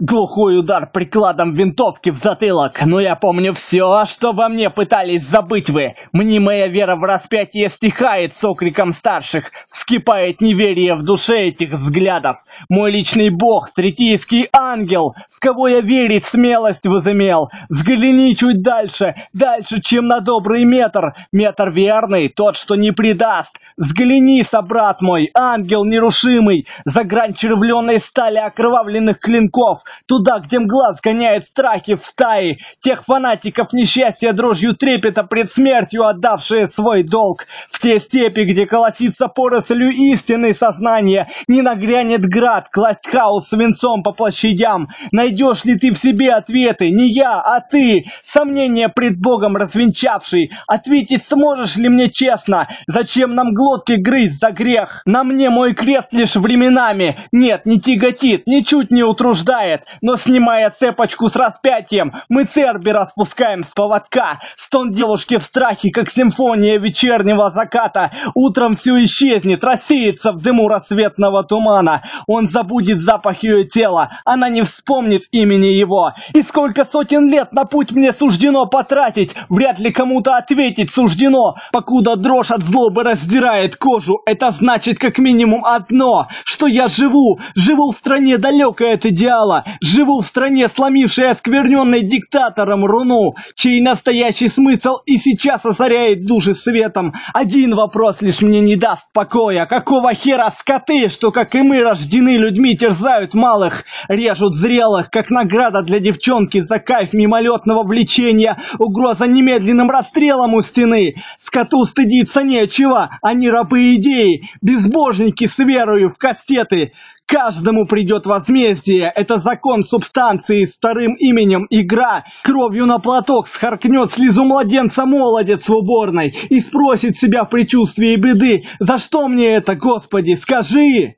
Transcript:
Глухой удар прикладом винтовки в затылок, но я помню все, что во мне пытались забыть вы. Мнимая вера в распятие стихает с окриком старших, вскипает неверие в душе этих взглядов. Мой личный бог, третийский ангел, в кого я верить смелость возымел. Взгляни чуть дальше, дальше, чем на добрый метр. Метр верный, тот, что не предаст. Взгляни, собрат мой, ангел нерушимый, за грань червленой стали окровавленных клинков, Туда, где мгла сгоняет страхи в стаи, тех фанатиков несчастья дрожью трепета пред смертью отдавшие свой долг. В те степи, где колотится порослью истины сознания, не нагрянет град, класть хаос свинцом по площадям. Найдешь ли ты в себе ответы? Не я, а ты, сомнения пред Богом развенчавший. Ответить сможешь ли мне честно? Зачем нам глотки грызть за грех? На мне мой крест лишь временами. Нет, не тяготит, ничуть не утруждает но снимая цепочку с распятием, мы Цербера спускаем с поводка. Стон девушки в страхе, как симфония вечернего заката. Утром все исчезнет, рассеется в дыму рассветного тумана. Он забудет запах ее тела, она не вспомнит имени его. И сколько сотен лет на путь мне суждено потратить, вряд ли кому-то ответить суждено. Покуда дрожь от злобы раздирает кожу, это значит как минимум одно, что я живу, живу в стране далекой от идеала, Живу в стране, сломившей оскверненной диктатором руну, чей настоящий смысл и сейчас озаряет души светом. Один вопрос лишь мне не даст покоя. Какого хера скоты, что, как и мы, рождены людьми, терзают малых, режут зрелых, как награда для девчонки за кайф мимолетного влечения, угроза немедленным расстрелом у стены. Скоту стыдиться нечего, они рабы идеи, безбожники с верою в кастеты. Каждому придет возмездие. Это закон субстанции с вторым именем игра. Кровью на платок схаркнет слезу младенца молодец в уборной и спросит себя в предчувствии беды. За что мне это, Господи, скажи?